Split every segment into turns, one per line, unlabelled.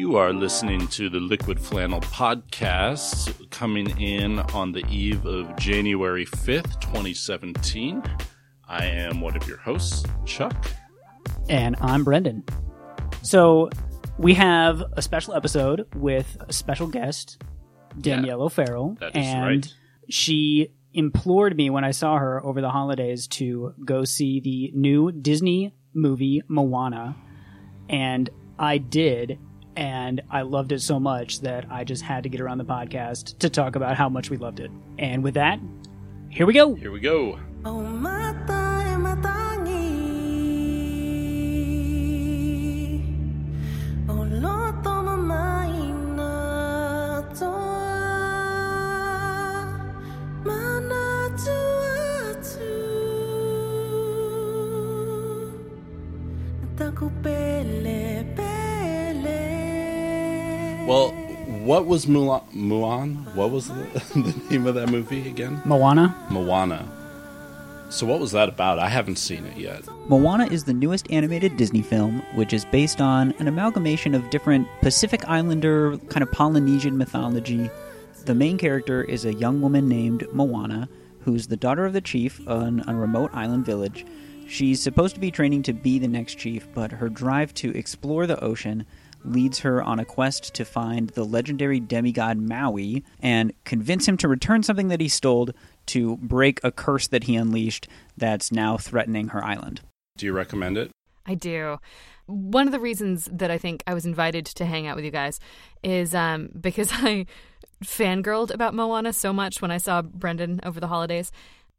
You are listening to the Liquid Flannel podcast coming in on the eve of January 5th, 2017. I am one of your hosts, Chuck.
And I'm Brendan. So we have a special episode with a special guest, Danielle O'Farrell.
that is
and
right.
she implored me when I saw her over the holidays to go see the new Disney movie Moana. And I did. And I loved it so much that I just had to get around the podcast to talk about how much we loved it. And with that, here we go.
Here we go.
Oh mata matangi O
Well, what was Mulan? Mulan? What was the, the name of that movie again?
Moana.
Moana. So, what was that about? I haven't seen it yet.
Moana is the newest animated Disney film, which is based on an amalgamation of different Pacific Islander, kind of Polynesian mythology. The main character is a young woman named Moana, who's the daughter of the chief on a remote island village. She's supposed to be training to be the next chief, but her drive to explore the ocean leads her on a quest to find the legendary demigod Maui and convince him to return something that he stole to break a curse that he unleashed that's now threatening her island.
Do you recommend it?
I do. One of the reasons that I think I was invited to hang out with you guys is um, because I fangirled about Moana so much when I saw Brendan over the holidays.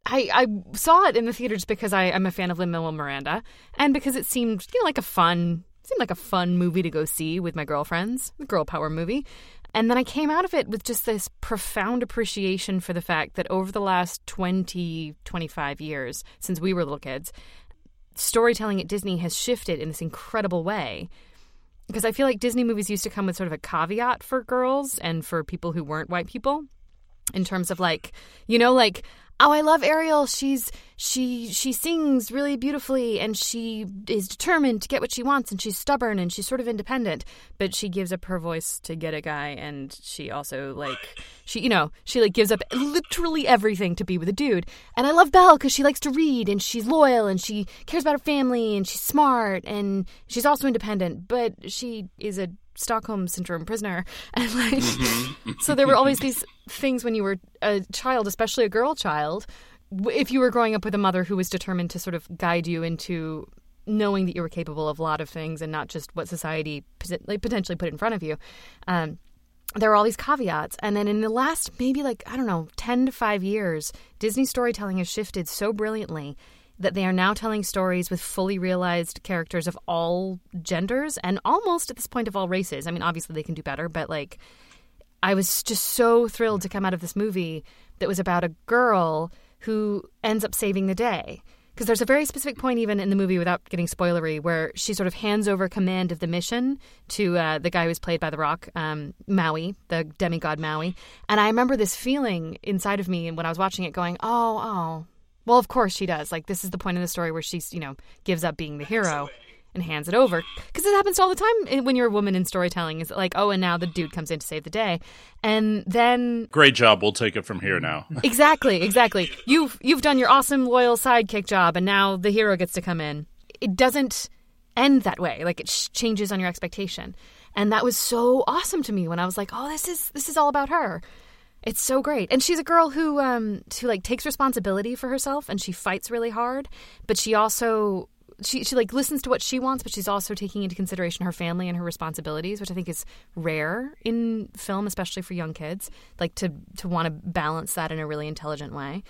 I, I saw it in the theater just because I, I'm a fan of Lin Manuel Miranda, and because it seemed you know like a fun seemed like a fun movie to go see with my girlfriends, a girl power movie. And then I came out of it with just this profound appreciation for the fact that over the last 20, 25 years, since we were little kids, storytelling at Disney has shifted in this incredible way. Because I feel like Disney movies used to come with sort of a caveat for girls and for people who weren't white people in terms of like, you know, like, oh, I love Ariel. She's she she sings really beautifully and she is determined to get what she wants and she's stubborn and she's sort of independent, but she gives up her voice to get a guy and she also like she you know, she like gives up literally everything to be with a dude. And I love Belle cuz she likes to read and she's loyal and she cares about her family and she's smart and she's also independent, but she is a Stockholm syndrome prisoner. And like, so there were always these things when you were a child, especially a girl child, if you were growing up with a mother who was determined to sort of guide you into knowing that you were capable of a lot of things and not just what society potentially put in front of you. Um, there were all these caveats. And then in the last maybe like, I don't know, 10 to 5 years, Disney storytelling has shifted so brilliantly that they are now telling stories with fully realized characters of all genders and almost at this point of all races. I mean, obviously they can do better, but like I was just so thrilled to come out of this movie that was about a girl who ends up saving the day. Because there's a very specific point, even in the movie, without getting spoilery, where she sort of hands over command of the mission to uh, the guy who's played by The Rock, um, Maui, the demigod Maui. And I remember this feeling inside of me when I was watching it, going, "Oh, oh, well, of course she does. Like this is the point in the story where she's, you know, gives up being the hero and hands it over. Because it happens all the time when you're a woman in storytelling. Is like, oh, and now the dude comes in to save the day, and then
Great job. We'll take it from here now.
exactly, exactly. You've you've done your awesome loyal sidekick job, and now the hero gets to come in. It doesn't end that way. Like it sh- changes on your expectation, and that was so awesome to me when I was like, oh, this is this is all about her. It's so great. And she's a girl who um who like takes responsibility for herself and she fights really hard, but she also she she like listens to what she wants, but she's also taking into consideration her family and her responsibilities, which I think is rare in film, especially for young kids, like to to want to balance that in a really intelligent way.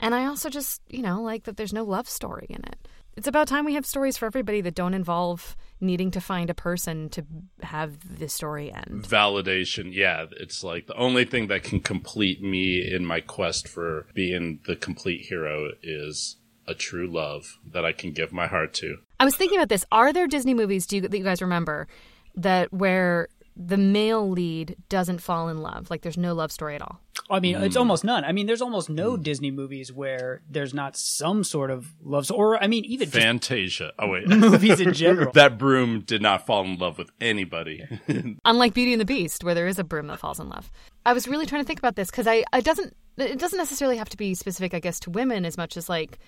And I also just, you know, like that there's no love story in it. It's about time we have stories for everybody that don't involve needing to find a person to have the story end.
Validation. Yeah. It's like the only thing that can complete me in my quest for being the complete hero is a true love that I can give my heart to.
I was thinking about this. Are there Disney movies do you, that you guys remember that where the male lead doesn't fall in love? Like there's no love story at all.
I mean,
Hmm.
it's almost none. I mean, there's almost no Disney movies where there's not some sort of love, so- or I mean, even
Fantasia. Oh wait,
movies in general.
that broom did not fall in love with anybody.
Unlike Beauty and the Beast, where there is a broom that falls in love. I was really trying to think about this because I it doesn't it doesn't necessarily have to be specific, I guess, to women as much as like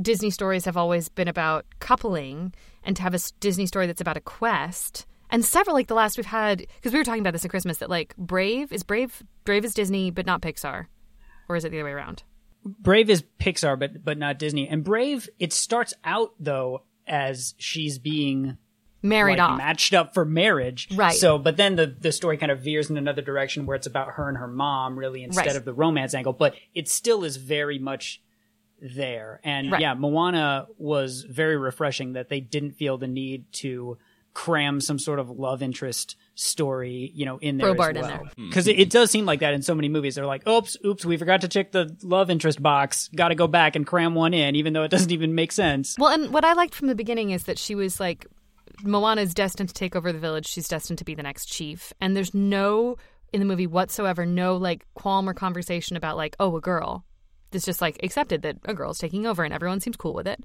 Disney stories have always been about coupling, and to have a Disney story that's about a quest. And several like the last we've had because we were talking about this at Christmas that like Brave is Brave Brave is Disney but not Pixar, or is it the other way around?
Brave is Pixar, but but not Disney. And Brave, it starts out though as she's being
Married
like
off.
matched up for marriage.
Right.
So, but then the the story kind of veers in another direction where it's about her and her mom really instead
Right.
of the romance angle. But it still is very much there. And
Right.
yeah, Moana was very refreshing that they didn't feel the need to cram some sort of love interest story, you know, in there
Crowbarred
as well. Because hmm. it, it does seem like that in so many movies. They're like, "Oops, oops, we forgot to check the love interest box. Got to go back and cram one in, even though it doesn't even make sense."
Well, and what I liked from the beginning is that she was like, Moana is destined to take over the village. She's destined to be the next chief. And there's no, in the movie whatsoever, no like qualm or conversation about like, oh, a girl. It's just like accepted that a girl's taking over and everyone seems cool with it.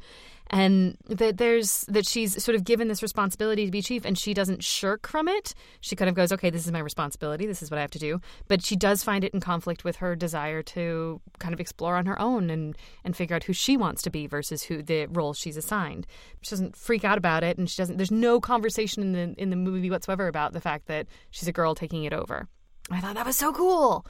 And that there's, that she's sort of given this responsibility to be chief and she doesn't shirk from it. She kind of goes, okay, this is my responsibility. This is what I have to do. But she does find it in conflict with her desire to kind of explore on her own and, and figure out who she wants to be versus who the role she's assigned. She doesn't freak out about it and she doesn't there's no conversation in the in the movie whatsoever about the fact that she's a girl taking it over. I thought that was so cool.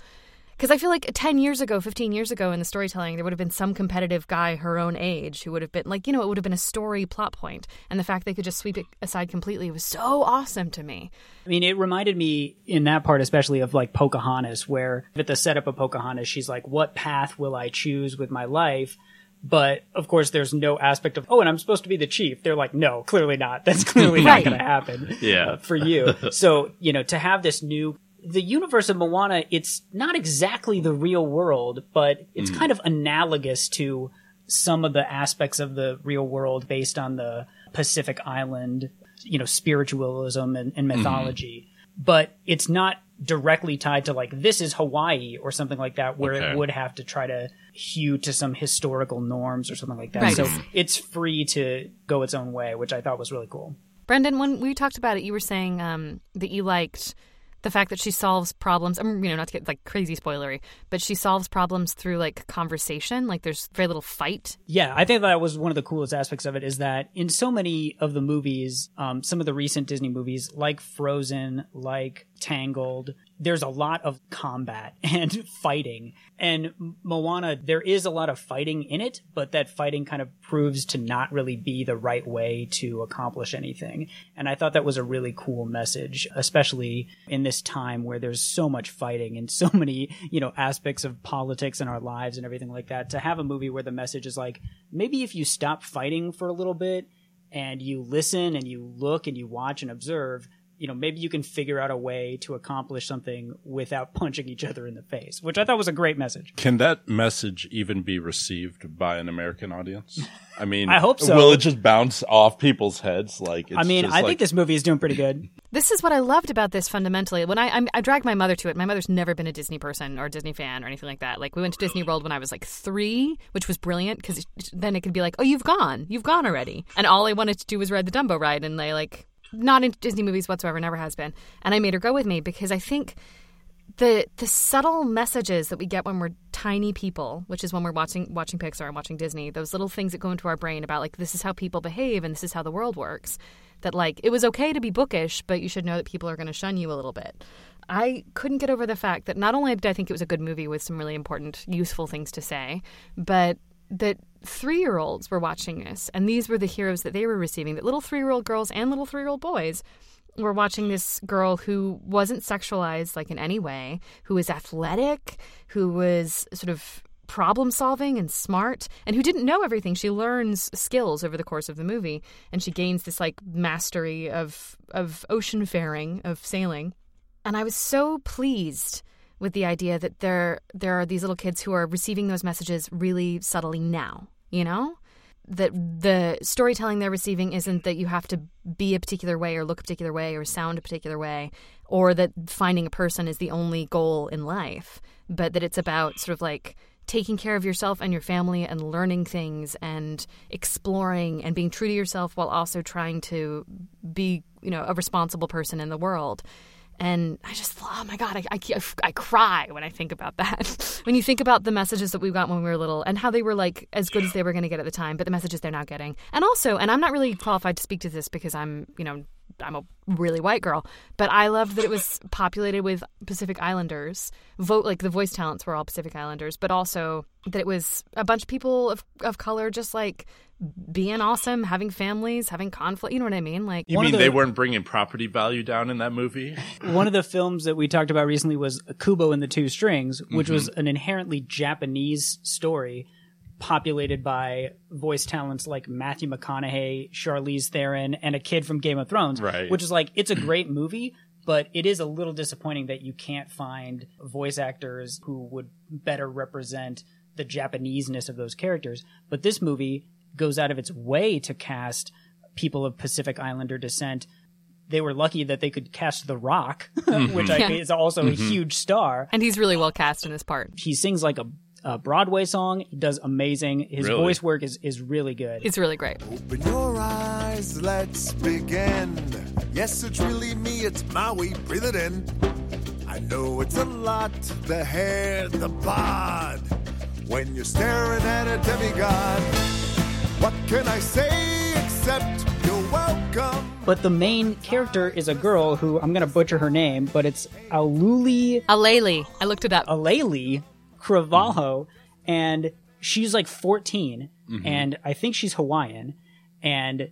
Because I feel like 10 years ago, 15 years ago in the storytelling, there would have been some competitive guy her own age who would have been like, you know, it would have been a story plot point. And the fact they could just sweep it aside completely was so awesome to me.
I mean, it reminded me in that part, especially of like Pocahontas, where at the setup of Pocahontas, she's like, what path will I choose with my life? But of course, there's no aspect of, oh, and I'm supposed to be the chief. They're like, no, clearly not. That's clearly
Right.
not going to happen
Yeah.
uh, for you. so, you know, to have this new, the universe of Moana, it's not exactly the real world, but it's kind of analogous to some of the aspects of the real world based on the Pacific Island, you know, spiritualism and, and mythology. But it's not directly tied to like this is Hawaii or something like that, where
Okay.
it would have to try to hew to some historical norms or something like that.
Right.
So it's free to go its own way, which I thought was really cool.
Brendan, when we talked about it, you were saying um, that you liked the fact that she solves problems. I'm, you know, not to get like crazy spoilery, but she solves problems through like conversation. Like there's very little fight.
Yeah, I think that was one of the coolest aspects of it is that in so many of the movies, um, some of the recent Disney movies, like Frozen, like Tangled, there's a lot of combat and fighting. And Moana, there is a lot of fighting in it, but that fighting kind of proves to not really be the right way to accomplish anything. And I thought that was a really cool message, especially in this time where there's so much fighting and so many, you know, aspects of politics in our lives and everything like that. To have a movie where the message is like, maybe if you stop fighting for a little bit and you listen and you look and you watch and observe, you know, maybe you can figure out a way to accomplish something without punching each other in the face, which I thought was a great message.
Can that message even be received by an American audience? I mean,
I hope so.
Will it just bounce off people's heads? Like, it's
I mean,
just
I
like-
think this movie is doing pretty good.
This is what I loved about this fundamentally. When I I'm, I dragged my mother to it, my mother's never been a Disney person or a Disney fan or anything like that. Like we went to Disney World when I was like three, which was brilliant because then it could be like, oh, you've gone, you've gone already, and all I wanted to do was ride the Dumbo ride, and they like not into Disney movies whatsoever, never has been, and I made her go with me because I think the the subtle messages that we get when we're tiny people, which is when we're watching watching Pixar and watching Disney, those little things that go into our brain about like this is how people behave and this is how the world works. That like it was okay to be bookish, but you should know that people are going to shun you a little bit. I couldn't get over the fact that not only did I think it was a good movie with some really important, useful things to say, but that three year olds were watching this and these were the heroes that they were receiving. That little three year old girls and little three year old boys we're watching this girl who wasn't sexualized like in any way, who was athletic, who was sort of problem solving and smart, and who didn't know everything. She learns skills over the course of the movie, and she gains this like mastery of of ocean faring, of sailing. And I was so pleased with the idea that there there are these little kids who are receiving those messages really subtly now, you know? that the storytelling they're receiving isn't that you have to be a particular way or look a particular way or sound a particular way or that finding a person is the only goal in life, but that it's about sort of like taking care of yourself and your family and learning things and exploring and being true to yourself while also trying to be, you know, a responsible person in the world. And I just, oh my God, I, I, I cry when I think about that. when you think about the messages that we got when we were little and how they were like as good as they were going to get at the time, but the messages they're now getting. And also, and I'm not really qualified to speak to this because I'm, you know, I'm a really white girl, but I loved that it was populated with Pacific Islanders. Vote like the voice talents were all Pacific Islanders, but also that it was a bunch of people of of color just like being awesome, having families, having conflict. You know what I mean? Like
You mean
the-
they weren't bringing property value down in that movie?
One of the films that we talked about recently was Kubo and the Two Strings, which was
Mm-hmm.
an inherently Japanese story populated by voice talents like Matthew McConaughey, Charlize Theron, and a kid from Game of Thrones.
Right.
Which is like, it's a great movie, but it is a little disappointing that you can't find voice actors who would better represent the Japaneseness of those characters. But this movie goes out of its way to cast people of Pacific Islander descent they were lucky that they could cast The Rock, which I
Yeah.
think is also a mm-hmm. huge star.
and he's really well cast in this part.
He sings like a, a Broadway song. He does amazing. His
Really?
voice work is, is really good.
It's really great.
Open your eyes, let's begin. Yes, it's really me, it's Maui, breathe it in. I know it's a lot, the hair, the bod. When you're staring at a demigod, what can I say except you're welcome?
But the main character is a girl who I'm going to butcher her name, but it's Aluli
Aleli, I looked it up.
Aleli Cravalho, and she's like 14, mm-hmm. and I think she's Hawaiian, and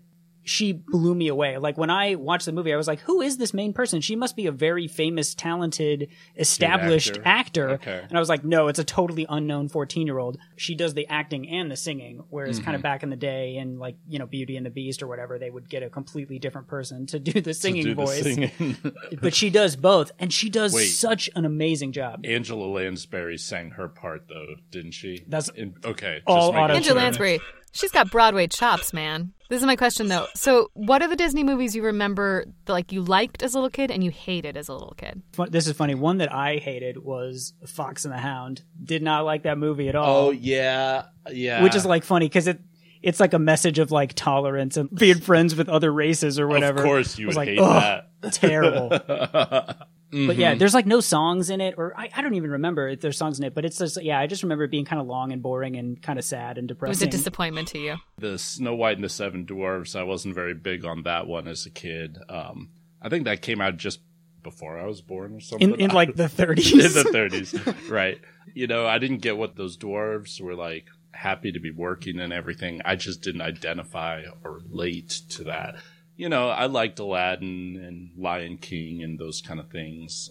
she blew me away. Like when I watched the movie, I was like, "Who is this main person? She must be a very famous, talented, established
actor.
actor."
Okay.
And I was like, "No, it's a totally unknown 14-year-old. She does the acting and the singing, whereas
Mm-hmm.
kind of back in the day, in like you know Beauty and the Beast or whatever, they would get a completely different person to do the singing
Do the
voice.
singing.
But she does both, and she does
Wait.
such an amazing job.
Angela Lansbury sang her part though, didn't she?
That's
In- okay.
all
just
auto-tune.
Angela. Lansbury, she's got Broadway chops, man. This is my question though. So, what are the Disney movies you remember that like you liked as a little kid and you hated as a little kid?
this is funny. One that I hated was Fox and the Hound. Did not like that movie at all.
Oh yeah, yeah.
which is like funny because it it's like a message of like tolerance and being friends with other races or whatever.
Of course, you
was
would
like,
hate that.
Terrible. But yeah,
Mm-hmm.
there's like no songs in it, or I, I don't even remember if there's songs in it. But it's just yeah, I just remember it being kind of long and boring and kind of sad and depressing.
It was a disappointment to you.
the Snow White and the Seven Dwarfs. I wasn't very big on that one as a kid. Um, I think that came out just before I was born or something.
in in like the 30s.
in the thirties, right? You know, I didn't get what those dwarves were like. Happy to be working and everything. I just didn't identify or relate to that. You know, I liked Aladdin and Lion King and those kind of things.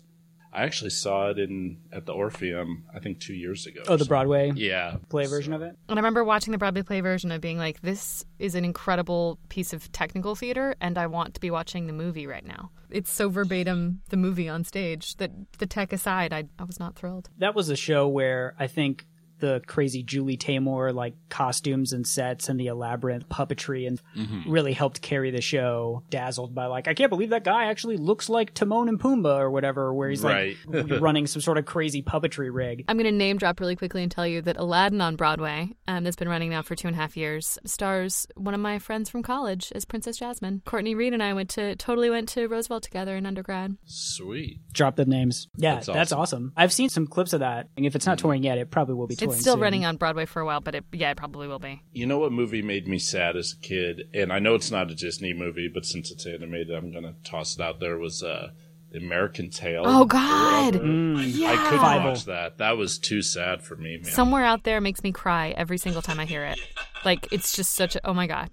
I actually saw it in at the Orpheum. I think two years ago.
oh, the
something.
Broadway
Yeah,
play version of it.
And I remember watching the Broadway play version of being like, this is an incredible piece of technical theater, and I want to be watching the movie right now. It's so verbatim the movie on stage that the tech aside, I, I was not thrilled.
that was a show where I think the crazy Julie Taymor like costumes and sets and the elaborate puppetry and
Mm-hmm.
really helped carry the show. Dazzled by like I can't believe that guy actually looks like Timon and Pumbaa or whatever, where he's
Right.
like running some sort of crazy puppetry rig.
I'm going to name drop really quickly and tell you that Aladdin on Broadway, um, that's been running now for two and a half years, stars one of my friends from college as Princess Jasmine. Courtney Reed and I went to totally went to Roosevelt together in undergrad.
sweet.
Drop the names. Yeah,
That's
that's,
awesome.
awesome. I've seen some clips of that. And if it's not touring yet, it probably will be touring.
It's still
soon.
running on Broadway for a while, but it, yeah, it probably will be.
You know what movie made me sad as a kid? And I know it's not a Disney movie, but since it's animated, I'm gonna toss it out there. Was uh, the American Tail?
Oh, God!
Mm.
Yeah.
I couldn't
Bible.
watch that. That was too sad for me, man.
Somewhere out there makes me cry every single time I hear it. Like it's just such a oh my god.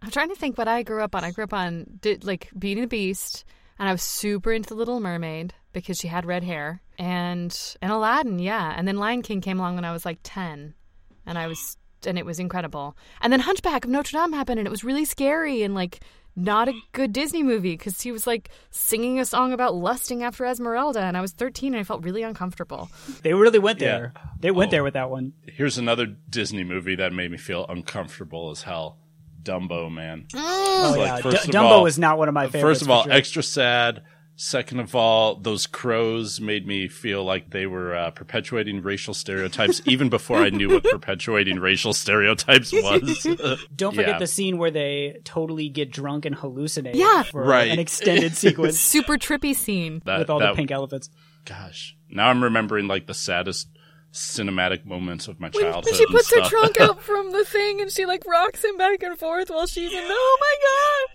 I'm trying to think what I grew up on. I grew up on did like Beauty and the Beast, and I was super into the Little Mermaid because she had red hair, and and Aladdin, yeah, and then Lion King came along when I was like ten, and I was and it was incredible. And then Hunchback of Notre Dame happened, and it was really scary and like not a good Disney movie because he was like singing a song about lusting after Esmeralda, and I was 13 and I felt really uncomfortable.
They really went
Yeah.
there. They went
Oh.
there with that one.
Here's another Disney movie that made me feel uncomfortable as hell. Dumbo, man. Mm.
Oh
like,
yeah, D- Dumbo
all-
is not one of my favorites.
First of all,
sure.
extra sad. Second of all, those crows made me feel like they were uh, perpetuating racial stereotypes even before I knew what perpetuating racial stereotypes was.
Don't forget
Yeah.
the scene where they totally get drunk and hallucinate
Yeah.
for
Right.
an extended sequence
Super trippy scene.
That-
with all
that-
the pink elephants.
Gosh, now I'm remembering like the saddest cinematic moments of my childhood.
When
childhood.
she
and
puts her trunk out from the thing and she like rocks him back and forth while she's in. Oh my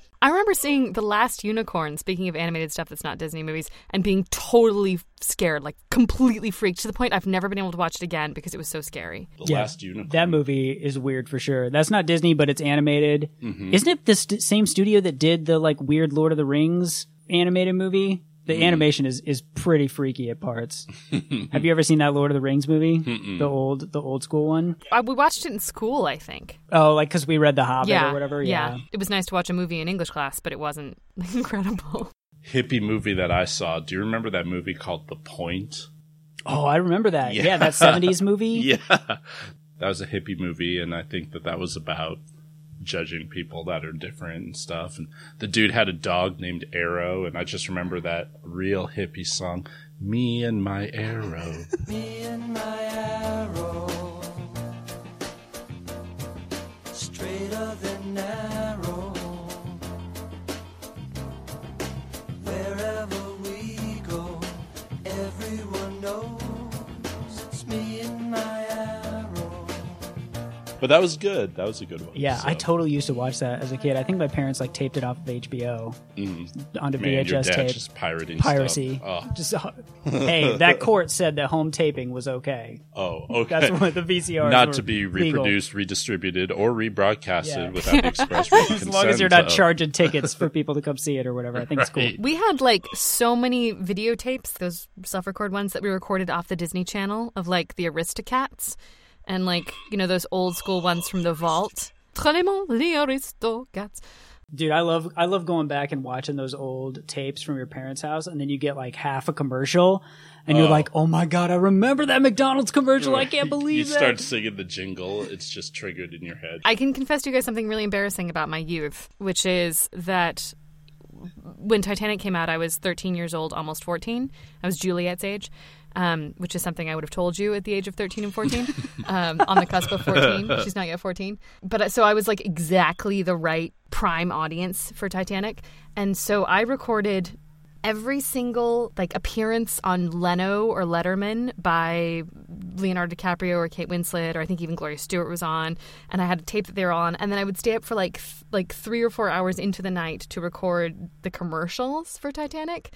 god! I remember seeing The Last Unicorn, speaking of animated stuff that's not Disney movies, and being totally scared, like completely freaked to the point I've never been able to watch it again because it was so scary.
The last unicorn.
That movie is weird for sure. That's not Disney, but it's animated.
Mm-hmm.
Isn't it the st- same studio that did the like weird Lord of the Rings animated movie? The
Mm.
animation is is pretty freaky at parts. Have you ever seen that Lord of the Rings movie? The old the old school one?
I, we watched it in school, I think.
Oh, like because we read The Hobbit
yeah,
or whatever.
yeah.
Yeah.
It was nice to watch a movie in English class, but it wasn't incredible.
hippie movie that I saw. Do you remember that movie called The Point?
Oh, I remember that.
Yeah.
Yeah, that seventies movie.
Yeah. That was a hippie movie, and I think that that was about judging people that are different and stuff. And the dude had a dog named Arrow, and I just remember that real hippie song, Me and My Arrow.
Me and my arrow, straighter than.
But that was good. That was a good one.
Yeah, I totally used to watch that as a kid. I think my parents like taped it off of HBO onto
mm, Man, your
VHS
dad
tape.
just pirating
Piracy.
Stuff.
Just uh, hey, that court said that home taping was okay.
Oh, oh, okay.
That's what the VCR.
Not to be reproduced, redistributed, or rebroadcasted
Yeah.
without the express written
As long as you're not
of-
charging tickets for people to come see it or whatever. I think it's cool.
We had like so many videotapes, those self record ones that we recorded off the Disney Channel of like the Aristocats and like, you know, those old school ones from the vault. Trainement les Aristocats.
Dude, I love I love going back and watching those old tapes from your parents' house, and then you get like half a commercial, and you're
Oh.
like, "Oh my god, I remember that McDonald's commercial! I can't believe
you
that."
start singing the jingle. It's just triggered in your head.
I can confess to you guys something really embarrassing about my youth, which is that when Titanic came out, I was 13 years old, almost 14. I was Juliet's age, um, which is something I would have told you at the age of 13 and 14, um, on the cusp of 14. She's not yet 14. But uh, so I was like exactly the right prime audience for Titanic. And so I recorded every single like appearance on Leno or Letterman by Leonardo DiCaprio or Kate Winslet or I think even Gloria Stuart was on and I had a tape that they were on and then I would stay up for like th- like 3 or 4 hours into the night to record the commercials for Titanic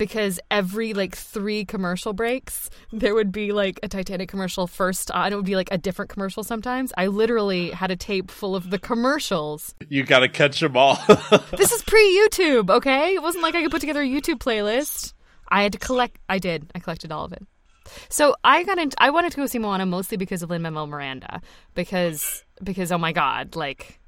because every like 3 commercial breaks there would be like a Titanic commercial first uh, on it would be like a different commercial sometimes I literally had a tape full of the commercials
You got to catch them all.
this is pre YouTube, okay? It wasn't like I could put together a YouTube playlist. I had to collect. I did. I collected all of it. So I got into. I wanted to go see Moana mostly because of Lin Manuel Miranda, because because oh my god, like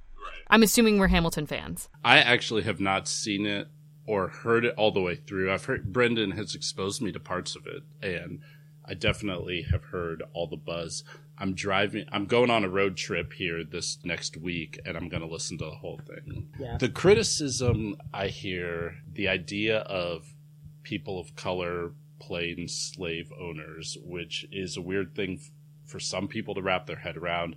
I'm assuming we're Hamilton fans.
I actually have not seen it or heard it all the way through. I've heard Brendan has exposed me to parts of it, and I definitely have heard all the buzz. I'm driving. I'm going on a road trip here this next week, and I'm going to listen to the whole thing.
Yeah.
The criticism I hear, the idea of people of color playing slave owners, which is a weird thing f- for some people to wrap their head around.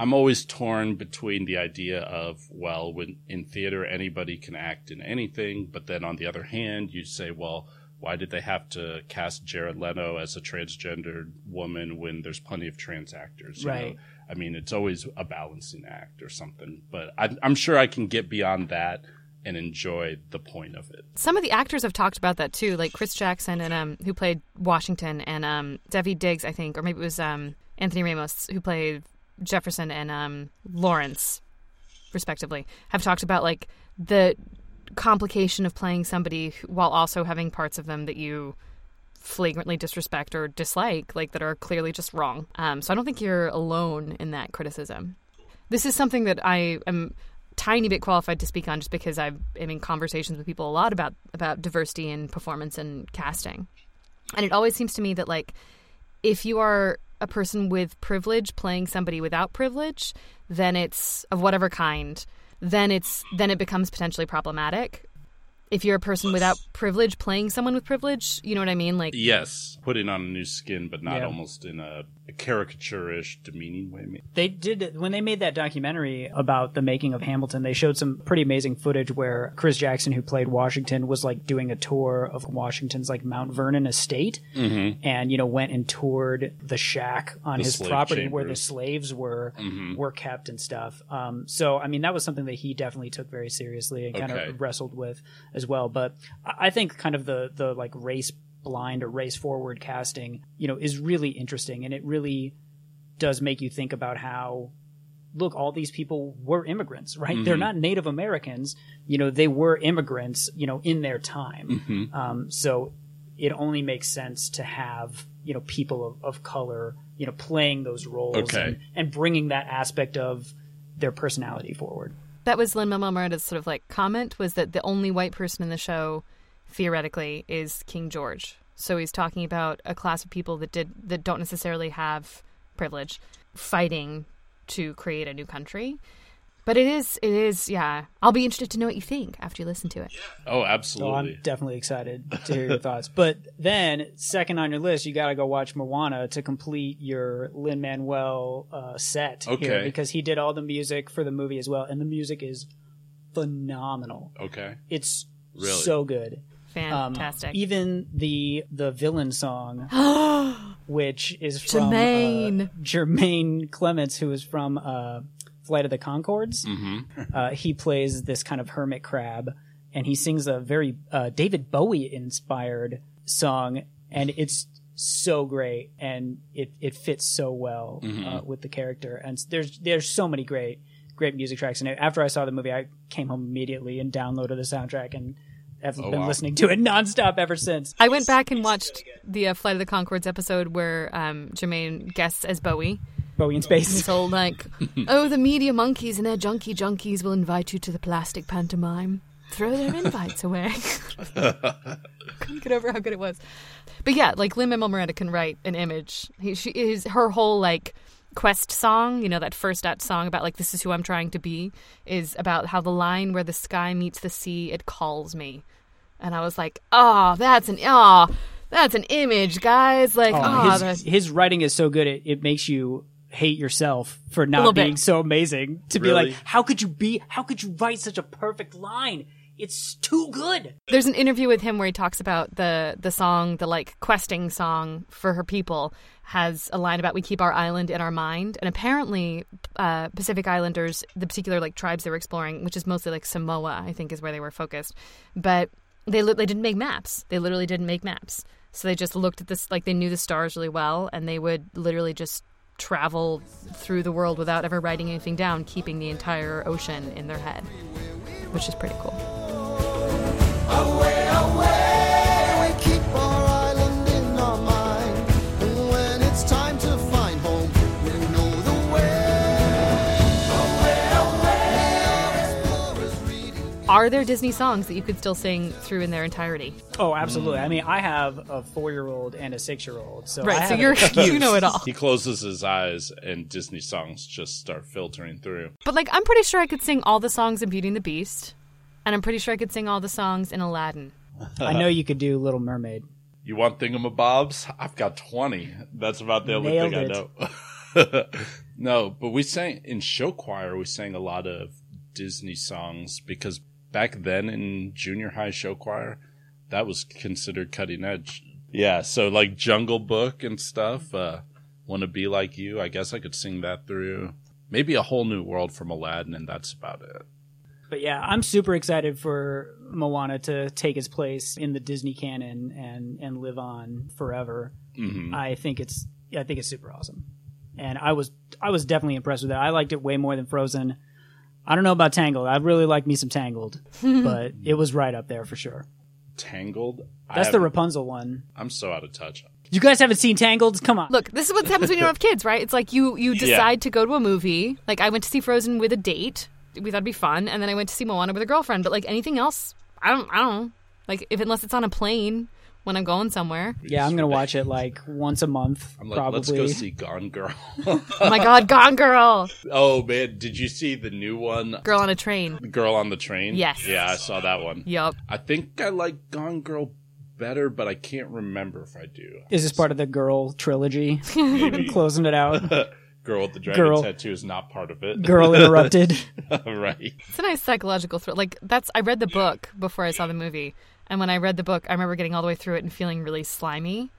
I'm always torn between the idea of, well, when in theater anybody can act in anything, but then on the other hand, you say, well, why did they have to cast Jared Leto as a transgendered woman when there's plenty of trans actors? you know?
Right.
I mean, it's always a balancing act or something, but I, I'm sure I can get beyond that and enjoy the point of it.
Some of the actors have talked about that too, like Chris Jackson and um who played Washington and um Daveed Diggs, I think, or maybe it was um Anthony Ramos who played Jefferson and um Laurens, respectively, have talked about like the complication of playing somebody while also having parts of them that you flagrantly disrespect or dislike, like that are clearly just wrong. Um, so I don't think you're alone in that criticism. This is something that I am tiny bit qualified to speak on, just because I've am in conversations with people a lot about about diversity in performance and casting, and it always seems to me that like if you are a person with privilege playing somebody without privilege, then it's of whatever kind, then it's then it becomes potentially problematic. if you're a person without privilege playing someone with privilege, you know what I mean? Like
Yes, putting on a new skin, but not
Yeah.
almost in a, a caricature-ish, demeaning way. maybe.
They did when they made that documentary about the making of Hamilton. They showed some pretty amazing footage where Chris Jackson, who played Washington, was like doing a tour of Washington's like Mount Vernon estate, and you know went and toured the shack on
The
his property where the slaves were were kept and stuff. Um, so I mean that was something that he definitely took very seriously and kind of wrestled with as well. But I I think kind of the the like race blind or race forward casting, you know, is really interesting. And it really does make you think about how look all these people were immigrants right? They're not native americans. You know they were immigrants you know in their time. Um, so it only makes sense to have you know people of, of color you know playing those roles
Okay.
and, and bringing that aspect of their personality forward.
That was Lin Manuel Miranda's sort of like comment was that the only white person in the show theoretically is King George. So he's talking about a class of people that did that don't necessarily have privilege fighting to create a new country. But it is it is yeah. I'll be interested to know what you think after you listen to it.
Oh,
so
absolutely.
i'm definitely excited to hear your thoughts but then second on your list you got to go watch moana to complete your lin manuel uh, set here because he did all the music for the movie as well and the music is phenomenal
okay.
it's
Really?
so good Um,
Fantastic.
even the the villain song, which is from
Jemaine.
uh, Jemaine Clements, who is from uh, Flight of the Conchords. uh, he plays this kind of hermit crab, and he sings a very uh, David Bowie inspired song, and it's so great, and it it fits so well uh, with the character. And there's there's so many great great music tracks. And after I saw the movie, I came home immediately and downloaded the soundtrack and. I've been
wow.
listening to it nonstop ever since.
I went back and watched the uh, Flight of the Conchords episode where um, Jemaine guests as Bowie.
Bowie in space.
This whole like, oh, the media monkeys and their junkie junkies will invite you to the plastic pantomime. Throw their invites away. Couldn't get over how good it was. But yeah, like Lin Manuel Miranda can write an image. He, she is her whole like quest song. You know that first at song about like this is who I'm trying to be is about how the line where the sky meets the sea it calls me, and I was like, oh, that's an oh, that's an image, guys. Like oh,
Oh, his, his writing is so good it, it makes you hate yourself for
little
not
bit.
being so amazing to be like how could you be how could you write such a perfect line it's too good
There's an interview with him where he talks about the the song, the like questing song for her people, has a line about we keep our island in our mind, and apparently uh, Pacific Islanders, the particular like tribes they were exploring, which is mostly like Samoa, I think is where they were focused, but they li- they didn't make maps. They literally didn't make maps, so they just looked at this like they knew the stars really well, and they would literally just travel through the world without ever writing anything down, keeping the entire ocean in their head, which is pretty cool. Are there Disney songs that you could still sing through in their entirety?
oh absolutely i mean i have a four-year-old and a six-year-old so I
Right, so you're you know it all.
He closes his eyes and Disney songs just start filtering through.
But like I'm pretty sure I could sing all the songs in Beauty and the Beast. And I'm pretty sure I could sing all the songs in Aladdin.
i know you could do little mermaid
You want thingamabobs? I've got 20. That's about the only
Nailed
thing
it.
I know. no, but we sang in show choir, we sang a lot of Disney songs because back then in junior high show choir, that was considered cutting edge. Yeah, so like Jungle Book and stuff, uh, Want to Be Like You, I guess I could sing that through. Maybe A Whole New World from Aladdin, and that's about it.
But yeah, I'm super excited for Moana to take its place in the Disney canon and and live on forever.
hmm
I think it's I think it's super awesome, and I was I was definitely impressed with it. I liked it way more than Frozen. I don't know about Tangled. I really like me some Tangled, but it was right up there for sure.
Tangled. I
That's the
haven't-
Rapunzel one.
I'm so out of touch.
You guys haven't seen Tangled? Come on.
Look, this is what happens when you don't have kids, right? It's like you you decide to go to a movie. Like I went to see Frozen with a date. We thought it'd be fun, and then I went to see Moana with a girlfriend. But like anything else, I don't I don't know. Like if unless it's on a plane when I'm going somewhere.
Yeah, I'm gonna watch it like once a month,
I'm like,
probably.
let's go see Gone Girl.
Oh my god, Gone Girl!
oh man, did you see the new one?
Girl on a train.
The Girl on the Train?
Yes.
Yeah, I saw that one.
Yup.
I think I like Gone Girl better, but I can't remember if I do.
Is this part of the girl trilogy?
Maybe
Closing it out.
Girl with the Dragon
Girl.
Tattoo is not part of it.
Girl interrupted.
right.
It's a nice psychological thrill. Like that's I read the book before I saw the movie, and when I read the book, I remember getting all the way through it and feeling really slimy,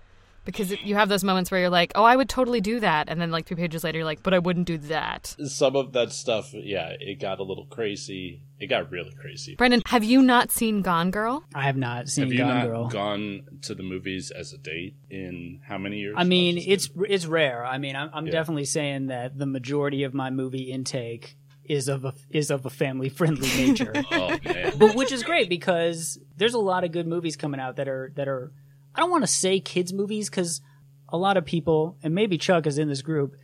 because it, you have those moments where you're like, "Oh, I would totally do that," and then like three pages later, you're like, "But I wouldn't do that."
Some of that stuff, yeah, it got a little crazy. It got really crazy.
Brendan, have you not seen Gone Girl?
I have not seen
Have you
Gone
not
Girl.
gone to the movies as a date in how many years?
I mean, it's it's rare. I mean, I'm, I'm
Yeah.
definitely saying that the majority of my movie intake is of a is of a family friendly nature.
Oh
but which is great because there's a lot of good movies coming out that are that are I don't want to say kids movies because a lot of people and maybe Chuck is in this group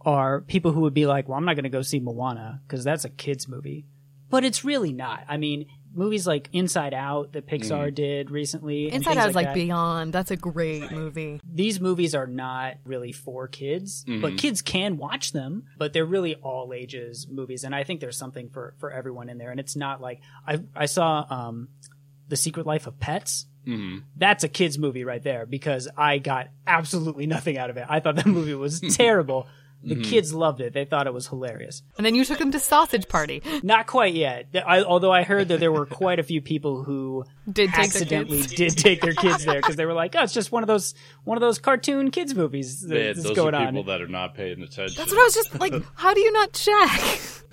are people who would be like, well, I'm not going to go see Moana because that's a kids movie, but it's really not. I mean, movies like Inside Out that Pixar did recently,
Inside Out is like
that,
Beyond. That's a great movie.
these movies are not really for kids,
Mm-hmm.
but kids can watch them. But they're really all ages movies, and I think there's something for for everyone in there. And it's not like I I saw um, the Secret Life of Pets.
hmm
That's a kids movie right there because I got absolutely nothing out of it. I thought that movie was terrible. The
Mm-hmm.
kids loved it. They thought it was hilarious.
And then you took them to Sausage Party.
Not quite yet. I, although I heard that there were quite a few people who
Did take their
accidentally
kids.
did take their kids there because they were like, "Oh, it's just one of those one of those cartoon kids movies that-
Man,
that's
those
going
are
on."
people that are not paying attention.
That's what I was just like. How do you not check?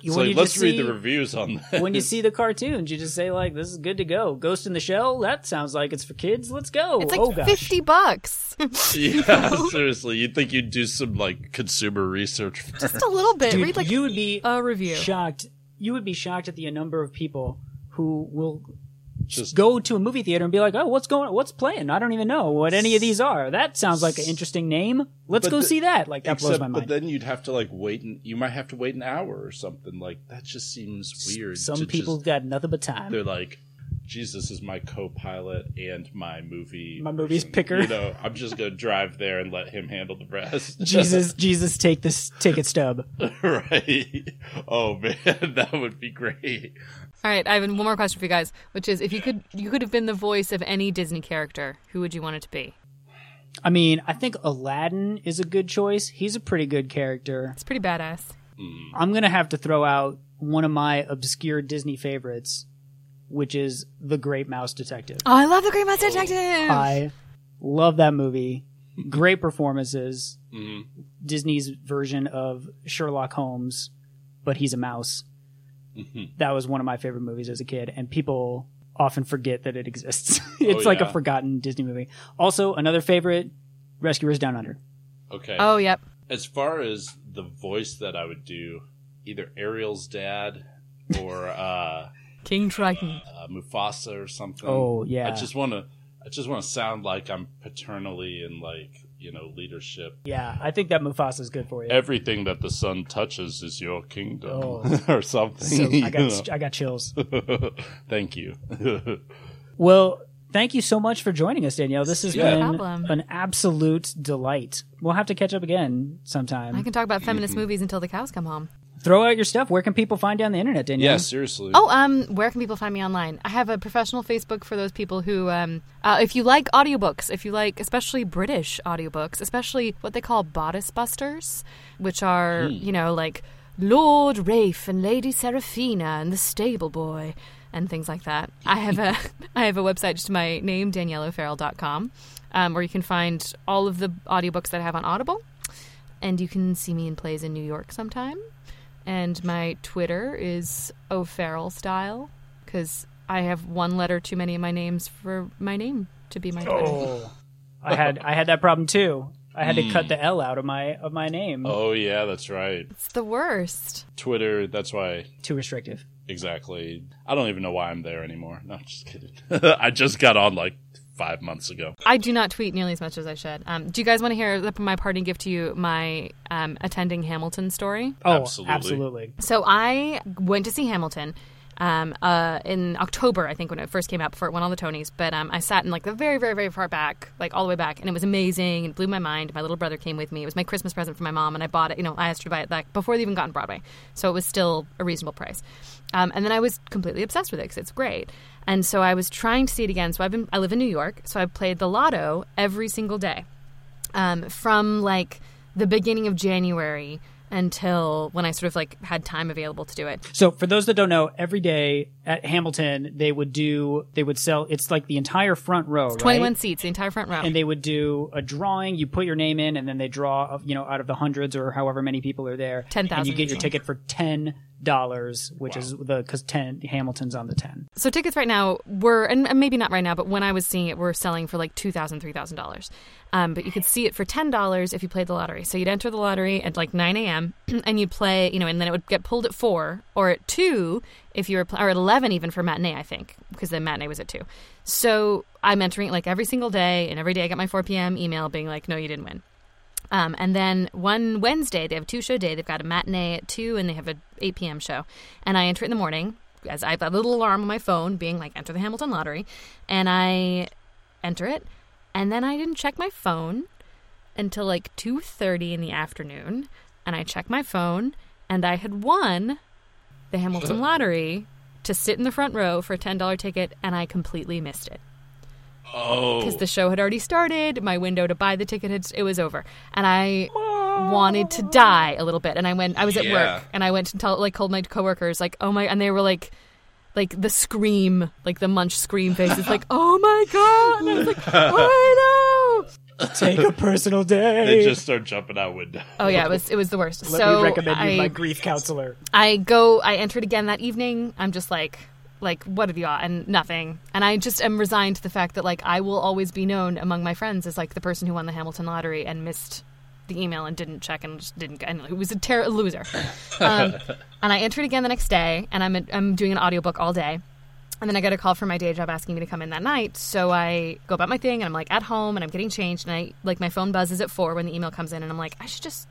So
when you
let's
just
read the reviews on that.
when you see the cartoons, you just say like, "This is good to go." Ghost in the Shell. That sounds like it's for kids. Let's go.
It's like
oh gosh.
fifty bucks,
yeah, seriously, you'd think you'd do some like consumer research.
just a little bit.
Dude,
Read like
you would be
a review.
shocked. You would be shocked at the number of people who will
Just
go to a movie theater and be like, "Oh, what's going? What's playing? I don't even know what any of these are. That sounds like an interesting name. Let's go
the-
see that." Like that blows
Except,
my
but then you'd have to like wait, and you might have to wait an hour or something. Like that just seems weird.
Some
to
people
just-
got nothing but time.
they're like, Jesus is my co-pilot and my movie,
My movie's
person."
picker.
You know, I'm just gonna drive there and let him handle the rest.
Jesus, Jesus, take this ticket stub.
right? Oh man, that would be great.
All right, I have one more question for you guys, which is if you could you could have been the voice of any Disney character, who would you want it to be?
I mean, I think Aladdin is a good choice. He's a pretty good character.
It's pretty badass. Mm.
I'm gonna have to throw out one of my obscure Disney favorites, which is The Great Mouse Detective.
Oh, I love the Great Mouse Detective.
I love that movie. Great performances.
Mhm.
Disney's version of Sherlock Holmes, but he's a mouse.
Mhm.
That was one of my favorite movies as a kid, and people often forget that it exists. it's
Oh,
like a forgotten Disney movie. Also, another favorite, Rescuers Down Under.
Okay.
oh, yep.
As far as the voice that I would do, either Ariel's dad or uh,
King Triton.
uh, Mufasa or something.
Oh, yeah.
I just want to. I just want to sound like I'm paternally and like you know leadership.
Yeah, I think that Mufasa is good for you.
Everything that the sun touches is your kingdom,
Oh.
or something.
So I got I got chills.
Thank you.
Well, thank you so much for joining us, Danielle. This has
Yeah.
been
No problem.
an absolute delight. We'll have to catch up again sometime.
I can talk about feminist movies until the cows come home.
Throw out your stuff. Where can people find you on the internet, Danielle?
yeah, seriously.
Oh, um, where can people find me online? I have a professional Facebook for those people who, um, uh, if you like audiobooks, if you like especially British audiobooks, especially what they call bodice busters, which are, you know, like Lord Rafe and Lady Seraphina and the Stable Boy and things like that. I have a I have a website just my name danielleofarrell.com um, where you can find all of the audiobooks that I have on Audible and you can see me in plays in New York sometime. And my Twitter is O'Farrell style because I have one letter too many in my names for my name to be my oh. Twitter.
Oh, I had I had that problem too. I had to hmm. cut the L out of my of my name.
Oh yeah, that's right.
It's the worst.
Twitter. That's why.
Too restrictive.
Exactly. I don't even know why I'm there anymore. No, just kidding. I just got on like five months ago.
I do not tweet nearly as much as I should. Um, do you guys want to hear my parting gift to you? My um, attending Hamilton story.
Oh,
Absolutely.
absolutely.
So I went to see Hamilton. Um, uh, in October, I think, when it first came out before it won all the Tonys. But um, I sat in like the very, very, very far back, like all the way back, and it was amazing and blew my mind. My little brother came with me. It was my Christmas present for my mom, and I bought it. You know, I asked her to buy it like before they even got on Broadway, so it was still a reasonable price. Um, and then I was completely obsessed with it because it's great. And so I was trying to see it again. So I've been, I live in New York, so I played the Lotto every single day um, from like the beginning of January until when I sort of like had time available to do it.
So for those that don't know, every day at Hamilton they would do they would sell it's like the entire front row, right?
21 seats, the entire front row.
and they would do a drawing. You put your name in, and then they draw, you know, out of the hundreds or however many people are there.
10,000
And you get your ticket for ten dollars, which is the because ten Hamilton's on the ten.
so tickets right now were, and and maybe not right now, but when I was seeing it, were selling for like $2,000, Um, but you could see it for $10 if you played the lottery. So you'd enter the lottery at like 9 a.m. and you'd play, you know, and then it would get pulled at 4 or at 2 if you were, or at 11 even for matinee, I think, because the matinee was at 2. So I'm entering it like every single day, and every day I get my 4 p.m. email being like, no, you didn't win. Um, and then one Wednesday, they have a two show day. They've got a matinee at 2 and they have a 8 p.m. show. And I enter it in the morning as I have a little alarm on my phone being like, enter the Hamilton lottery. And I enter it. And then I didn't check my phone until like 2.30 in the afternoon. And I checked my phone and I had won the Hamilton lottery to sit in the front row for a $10 ticket and I completely missed it
Oh,
because the show had already started. My window to buy the ticket had it was over, and I wanted to die a little bit. And I went. I was at
Yeah.
work, and I went to tell like called my coworkers like, oh my, and they were like. Like the scream, like the munch scream faces, like "Oh my god!" And I was like, "Oh no!"
Take a personal day.
they just start jumping out window.
Oh yeah, it was it was the worst.
Let
so
me recommend you
I,
my grief counselor.
I go, I entered again that evening. I'm just like, like, what have you got? And nothing. And I just am resigned to the fact that, like, I will always be known among my friends as, like, the person who won the Hamilton lottery and missed the email and didn't check and just didn't, and it was a ter- loser. Um, and I entered again the next day, and I'm, I'm doing an audiobook all day. And then I got a call from my day job asking me to come in that night. So I go about my thing, and I'm like at home, and I'm getting changed, and I like my phone buzzes at four when the email comes in, and I'm like, I should just,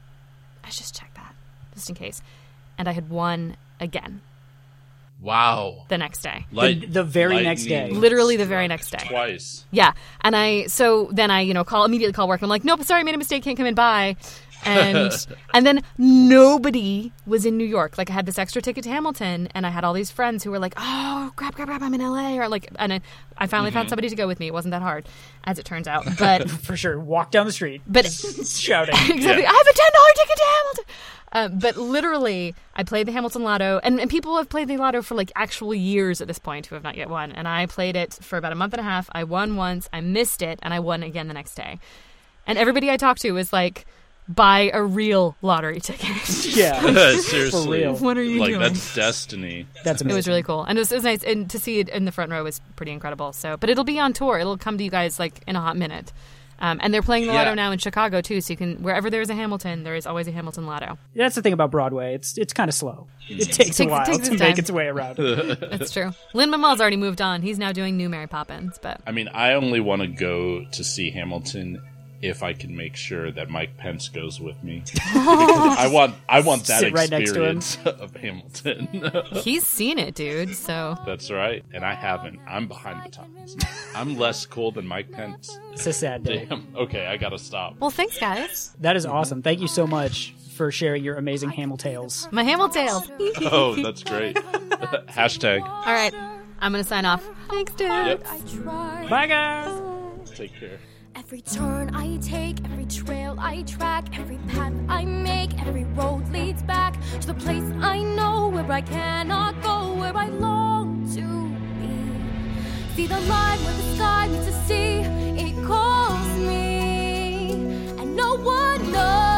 I should just check that just in case. And I had won again
Wow.
the next day.
Light-
the very next day.
Literally the very next day.
Twice.
Yeah, and I so then I you know call immediately call work. I'm like, nope, sorry, I made a mistake, can't come in. Bye. And and then nobody was in New York. Like I had this extra ticket to Hamilton, and I had all these friends who were like, oh, grab, grab, grab, I'm in LA, or like, and I, I finally found somebody to go with me. It wasn't that hard, as it turns out. But
For sure. Walk down the street
but
shouting.
exactly.
Yeah.
I have a ten dollar ticket to Hamilton. Um, but literally, I played the Hamilton Lotto, and, and people have played the Lotto for like actual years at this point who have not yet won. And I played it for about a month and a half. I won once, I missed it, and I won again the next day. And everybody I talked to was like, "Buy a real lottery ticket."
yeah.
Seriously.
real.
what are you
like
doing?
that's destiny.
That's amazing.
It was really cool, and it was, it was nice, and to see it in the front row was pretty incredible. So, but it'll be on tour. It'll come to you guys like in a hot minute. Um, and they're playing the
Yeah.
Lotto now in Chicago too, so you can wherever there is a Hamilton, there is always a Hamilton Lotto.
That's the thing about Broadway. It's it's kind of slow. It takes a
Takes-
while
takes
to
its
make its way around.
That's true. Lin Manuel's already moved on. He's now doing new Mary Poppins, but
I mean, I only want to go to see Hamilton if I can make sure that Mike Pence goes with me. I want I want that
Sit right next to him.
experience of Hamilton.
he's seen it, dude. So
That's right. And I haven't. I'm behind the times. I'm less cool than Mike Pence.
It's a sad day.
Damn. Okay, I gotta stop.
well, thanks, guys.
That is awesome. Thank you so much for sharing your amazing Hamil tales.
My Hamiltales.
Oh, that's great. Hashtag.
All right, I'm gonna sign off. Thanks, dude.
Yep.
I try.
Bye, guys.
Take care.
Every turn I take, every trail I track, every path I make, every road leads back to the place I know where I cannot go, where I long to be. See the line where the sky meets the sea, it calls me, and no one knows